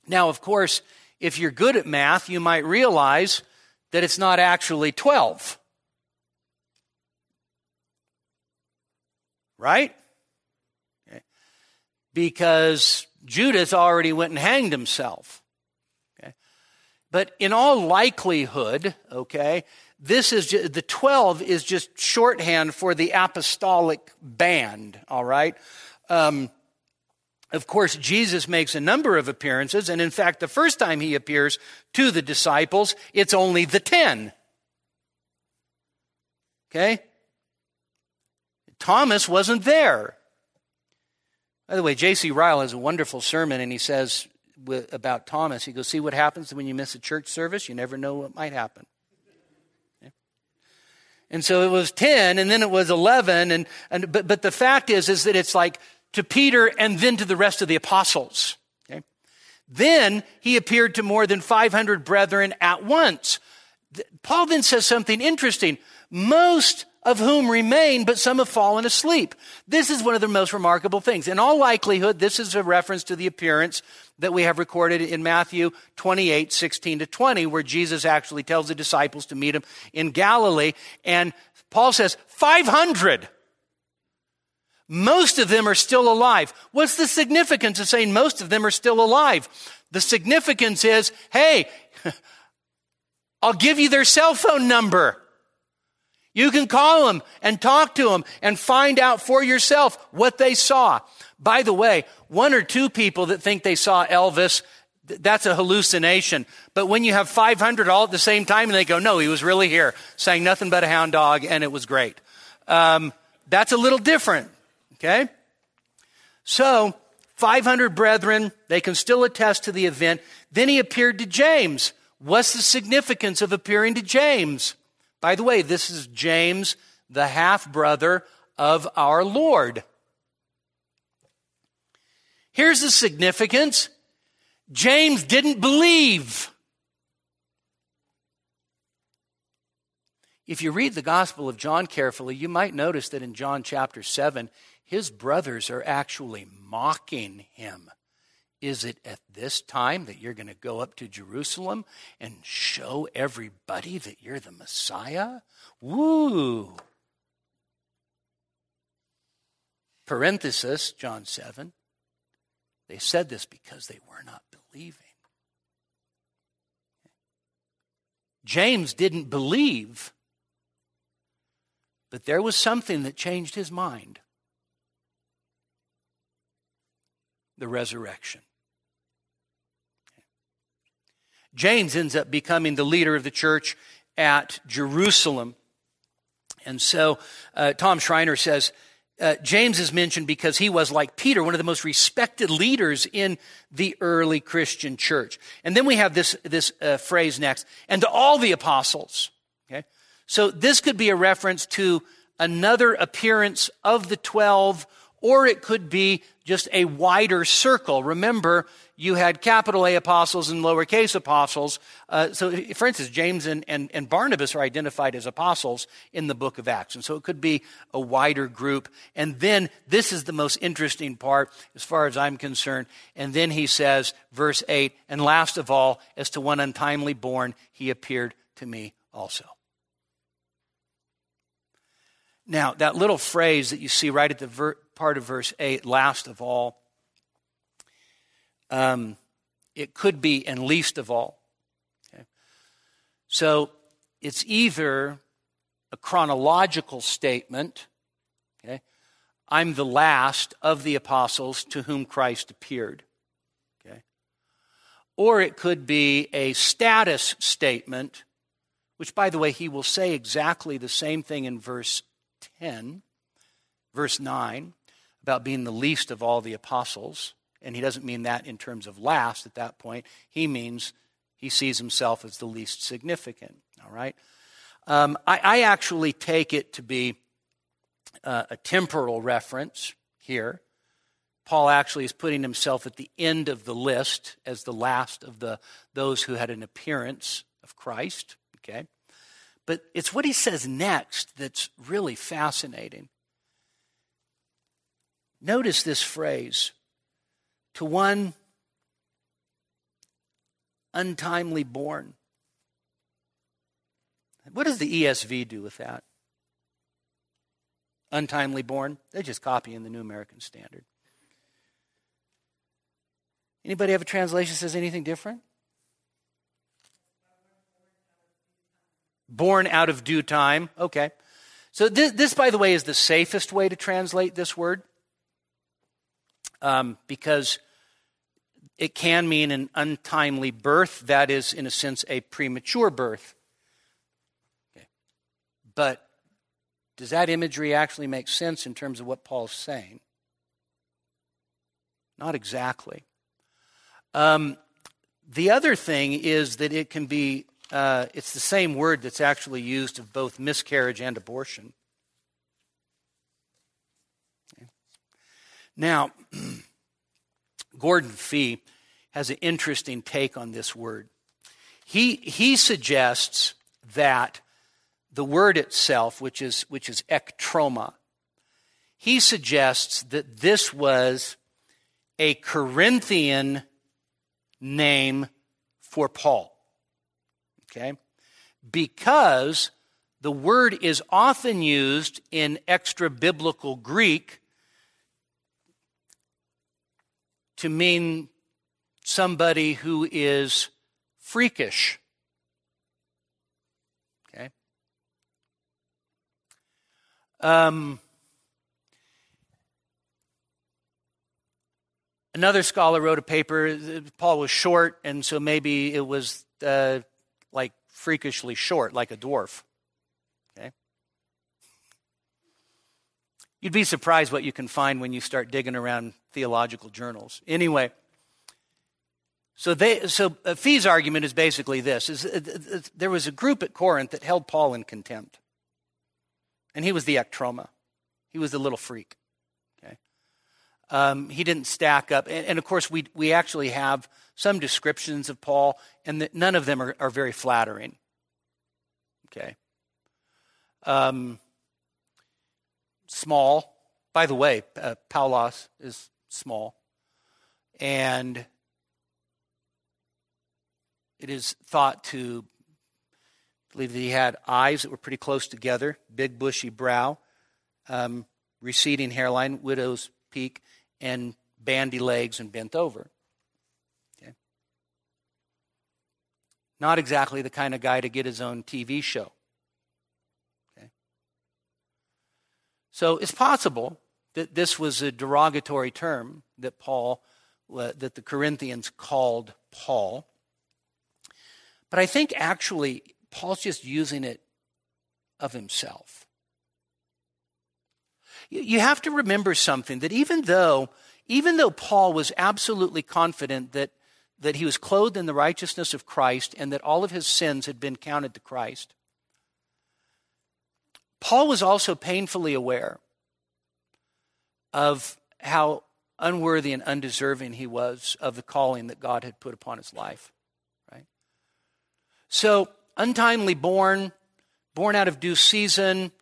Now, of course, if you're good at math, you might realize that it's not actually 12. Right? Because Judas already went and hanged himself. Okay. But in all likelihood, okay, this is just, the 12 is just shorthand for the apostolic band, all right? Um, of course, Jesus makes a number of appearances, and in fact, the first time he appears to the disciples, it's only the 10. Okay? Thomas wasn't there. By the way, J.C. Ryle has a wonderful sermon, and he says about Thomas, he goes, See what happens when you miss a church service? You never know what might happen. And so it was 10, and then it was 11, and, and, but, but the fact is, is that it's like to Peter and then to the rest of the apostles. Okay? Then he appeared to more than 500 brethren at once. Paul then says something interesting. Most of whom remain, but some have fallen asleep. This is one of the most remarkable things. In all likelihood, this is a reference to the appearance that we have recorded in Matthew 28, 16 to 20, where Jesus actually tells the disciples to meet him in Galilee. And Paul says, 500. Most of them are still alive. What's the significance of saying most of them are still alive? The significance is, hey, I'll give you their cell phone number. You can call them and talk to them and find out for yourself what they saw. By the way, one or two people that think they saw Elvis, that's a hallucination. But when you have 500 all at the same time and they go, no, he was really here, saying nothing but a hound dog and it was great. Um, that's a little different. Okay? So, 500 brethren, they can still attest to the event. Then he appeared to James. What's the significance of appearing to James? By the way, this is James, the half brother of our Lord. Here's the significance James didn't believe. If you read the Gospel of John carefully, you might notice that in John chapter 7, his brothers are actually mocking him. Is it at this time that you're going to go up to Jerusalem and show everybody that you're the Messiah? Woo! Parenthesis, John 7. They said this because they were not believing. James didn't believe, but there was something that changed his mind the resurrection. James ends up becoming the leader of the church at Jerusalem. And so uh, Tom Schreiner says, uh, James is mentioned because he was, like Peter, one of the most respected leaders in the early Christian church. And then we have this, this uh, phrase next, and to all the apostles. Okay? So this could be a reference to another appearance of the twelve, or it could be just a wider circle. Remember, you had capital A apostles and lowercase apostles. Uh, so, for instance, James and, and, and Barnabas are identified as apostles in the book of Acts. And so it could be a wider group. And then this is the most interesting part as far as I'm concerned. And then he says, verse 8, and last of all, as to one untimely born, he appeared to me also. Now, that little phrase that you see right at the ver- part of verse 8, last of all, um, it could be and least of all. Okay? So it's either a chronological statement, okay? I'm the last of the apostles to whom Christ appeared. Okay? Or it could be a status statement, which, by the way, he will say exactly the same thing in verse 10, verse 9, about being the least of all the apostles. And he doesn't mean that in terms of last at that point. He means he sees himself as the least significant. All right? Um, I, I, actually take it to be uh, a temporal reference here. Paul actually is putting himself at the end of the list as the last of the those who had an appearance of Christ. Okay, but it's what he says next that's really fascinating. Notice this phrase to one untimely born. What does the ESV do with that? Untimely born? They're just copying the New American Standard. Anybody have a translation that says anything different? Born out of due time. Okay. So, this, this, by the way, is the safest way to translate this word um, because it can mean an untimely birth. That is, in a sense, a premature birth. Okay. But does that imagery actually make sense in terms of what Paul's saying? Not exactly. Um, the other thing is that it can be, uh, it's the same word that's actually used of both miscarriage and abortion. Now, Gordon Fee has an interesting take on this word. He, he suggests that the word itself, which is, which is ektroma, he suggests that this was a Corinthian name for Paul. Okay? Because the word is often used in extra biblical Greek to mean somebody who is freakish. Okay? Um, another scholar wrote a paper. Paul was short, and so maybe it was uh, like freakishly short, like a dwarf. Okay? You'd be surprised what you can find when you start digging around theological journals. Anyway, so they so uh, Fee's argument is basically this: is uh, there was a group at Corinth that held Paul in contempt, and he was the ektroma, he was the little freak. Okay, um, he didn't stack up, and, and, of course we we actually have some descriptions of Paul, and the, none of them are, are very flattering. Okay. Um, small. By the way, uh, Paulos is small. And it is thought to believe that he had eyes that were pretty close together, big bushy brow, um, receding hairline, widow's peak, and bandy legs and bent over. Okay. Not exactly the kind of guy to get his own TV show. So it's possible that this was a derogatory term that Paul, that the Corinthians called Paul. But I think actually Paul's just using it of himself. You have to remember something that even though, even though Paul was absolutely confident that, that he was clothed in the righteousness of Christ and that all of his sins had been counted to Christ, Paul was also painfully aware of how unworthy and undeserving he was of the calling that God had put upon his life. Right? So, untimely born, born out of due season,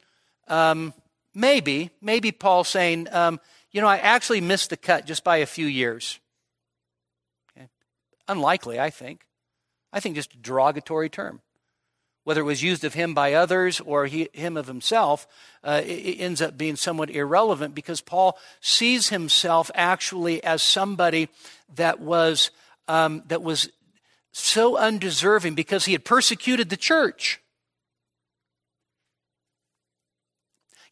um, maybe, maybe Paul saying, um, you know, I actually missed the cut just by a few years. Okay? Unlikely, I think. I think just a derogatory term. Whether it was used of him by others or he, him of himself, uh, it, it ends up being somewhat irrelevant because Paul sees himself actually as somebody that was um, that was so undeserving because he had persecuted the church.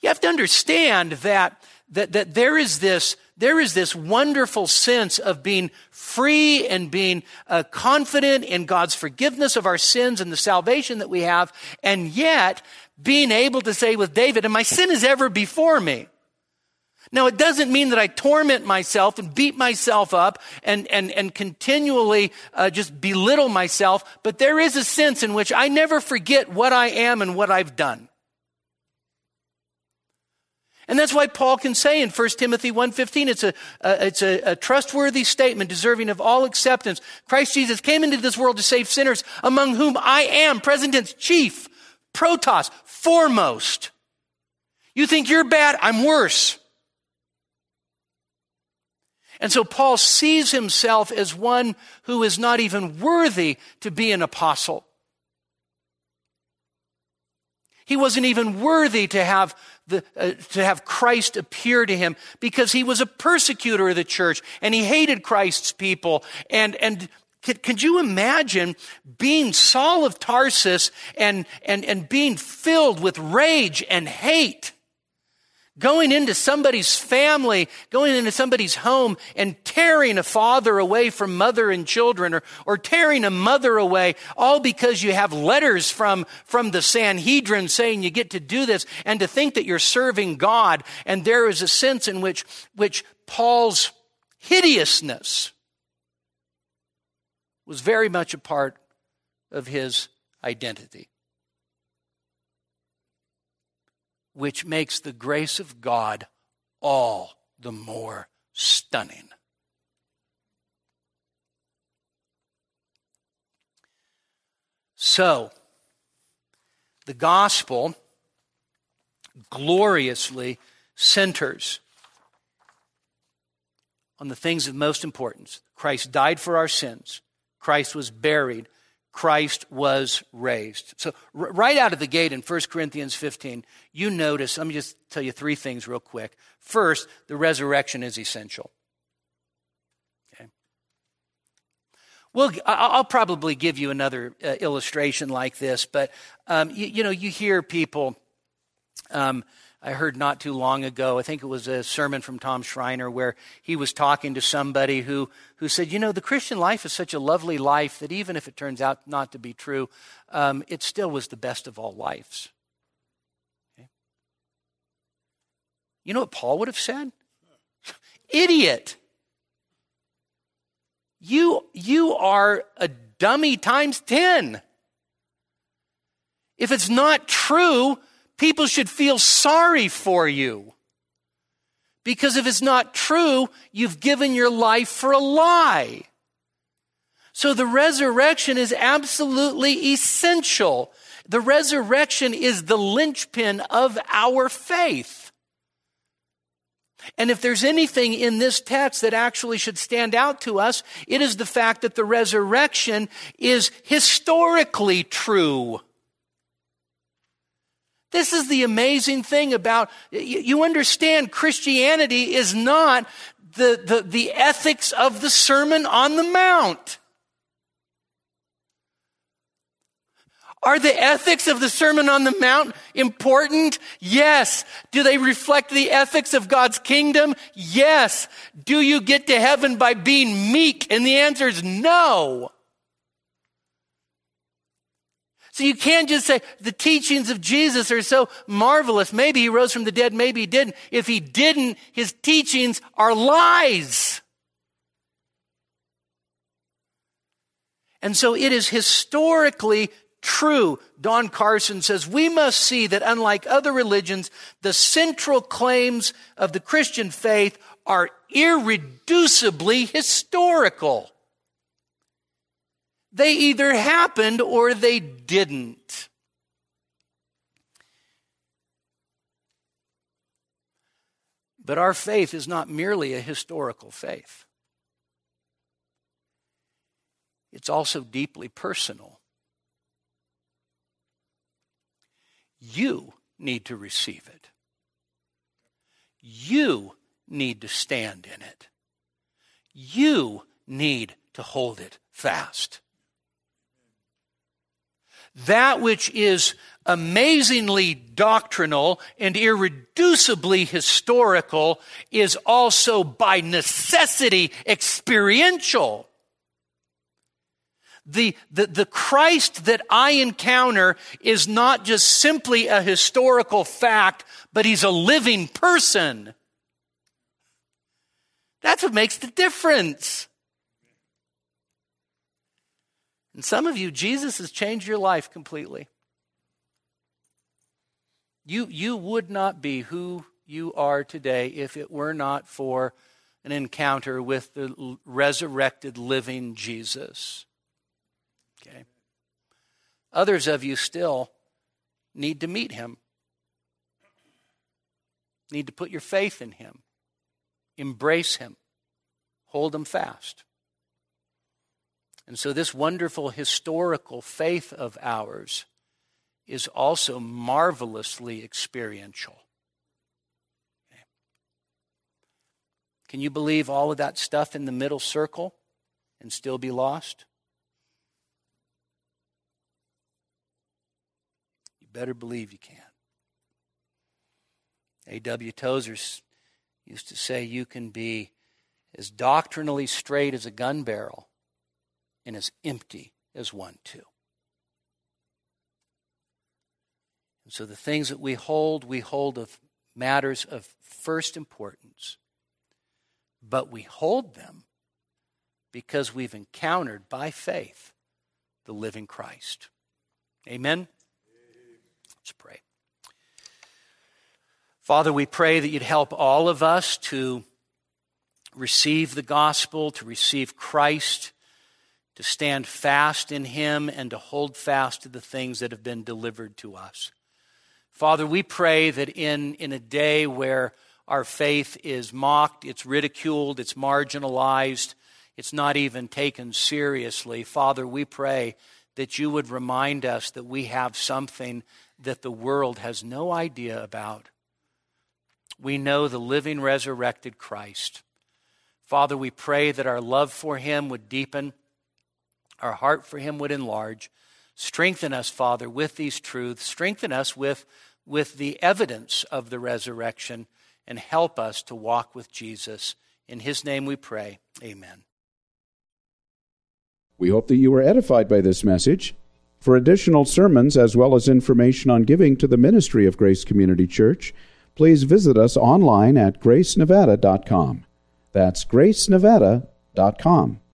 You have to understand that, that, that there is this, there is this wonderful sense of being free and being uh, confident in God's forgiveness of our sins and the salvation that we have, and yet being able to say with David, and my sin is ever before me. Now, it doesn't mean that I torment myself and beat myself up and, and, and continually uh, just belittle myself, but there is a sense in which I never forget what I am and what I've done. And that's why Paul can say in 1 Timothy 1.15, it's, a, it's a, a trustworthy statement deserving of all acceptance. Christ Jesus came into this world to save sinners, among whom I am, present tense, chief, protos, foremost. You think you're bad? I'm worse. And so Paul sees himself as one who is not even worthy to be an apostle. He wasn't even worthy to have the, uh, to have Christ appear to him because he was a persecutor of the church and he hated Christ's people. And, and could, could you imagine being Saul of Tarsus and, and, and being filled with rage and hate? Going into somebody's family, going into somebody's home and tearing a father away from mother and children or, or tearing a mother away, all because you have letters from, from the Sanhedrin saying you get to do this and to think that you're serving God. And there is a sense in which, which Paul's hideousness was very much a part of his identity. Which makes the grace of God all the more stunning. So, the gospel gloriously centers on the things of most importance. Christ died for our sins. Christ was buried. Christ was raised. So, r- right out of the gate in 1 Corinthians 15, you notice, let me just tell you three things real quick. First, the resurrection is essential. Okay. Well, I'll probably give you another uh, illustration like this, but um, you, you, know, you hear people. Um, I heard not too long ago, I think it was a sermon from Tom Schreiner, where he was talking to somebody who, who said, You know, the Christian life is such a lovely life that even if it turns out not to be true, um, it still was the best of all lives. Okay? You know what Paul would have said? Idiot! You, you are a dummy times 10. If it's not true, People should feel sorry for you. Because if it's not true, you've given your life for a lie. So the resurrection is absolutely essential. The resurrection is the linchpin of our faith. And if there's anything in this text that actually should stand out to us, it is the fact that the resurrection is historically true. This is the amazing thing about, you understand Christianity is not the, the, the ethics of the Sermon on the Mount. Are the ethics of the Sermon on the Mount important? Yes. Do they reflect the ethics of God's kingdom? Yes. Do you get to heaven by being meek? And the answer is no. So you can't just say the teachings of Jesus are so marvelous. Maybe he rose from the dead, maybe he didn't. If he didn't, his teachings are lies. And so it is historically true. Don Carson says, we must see that unlike other religions, the central claims of the Christian faith are irreducibly historical. They either happened or they didn't. But our faith is not merely a historical faith, it's also deeply personal. You need to receive it. You need to stand in it. You need to hold it fast. That which is amazingly doctrinal and irreducibly historical is also by necessity experiential. The, the, the Christ that I encounter is not just simply a historical fact, but he's a living person. That's what makes the difference. And some of you, Jesus has changed your life completely. You, you would not be who you are today if it were not for an encounter with the resurrected living Jesus. Okay. Others of you still need to meet him, need to put your faith in him, embrace him, hold him fast. And so, this wonderful historical faith of ours is also marvelously experiential. Okay. Can you believe all of that stuff in the middle circle and still be lost? You better believe you can. A.W. Tozer used to say you can be as doctrinally straight as a gun barrel and as empty as one, too. And so the things that we hold, we hold of matters of first importance. But we hold them because we've encountered by faith the living Christ. Amen? Let's pray. Father, we pray that you'd help all of us to receive the gospel, to receive Christ to stand fast in Him and to hold fast to the things that have been delivered to us. Father, we pray that in, in a day where our faith is mocked, it's ridiculed, it's marginalized, it's not even taken seriously, Father, we pray that you would remind us that we have something that the world has no idea about. We know the living, resurrected Christ. Father, we pray that our love for him would deepen our heart for him would enlarge. Strengthen us, Father, with these truths. Strengthen us with, with the evidence of the resurrection and help us to walk with Jesus. In his name we pray. Amen. We hope that you were edified by this message. For additional sermons as well as information on giving to the ministry of Grace Community Church, please visit us online at gracenevada.com. That's gracenevada.com.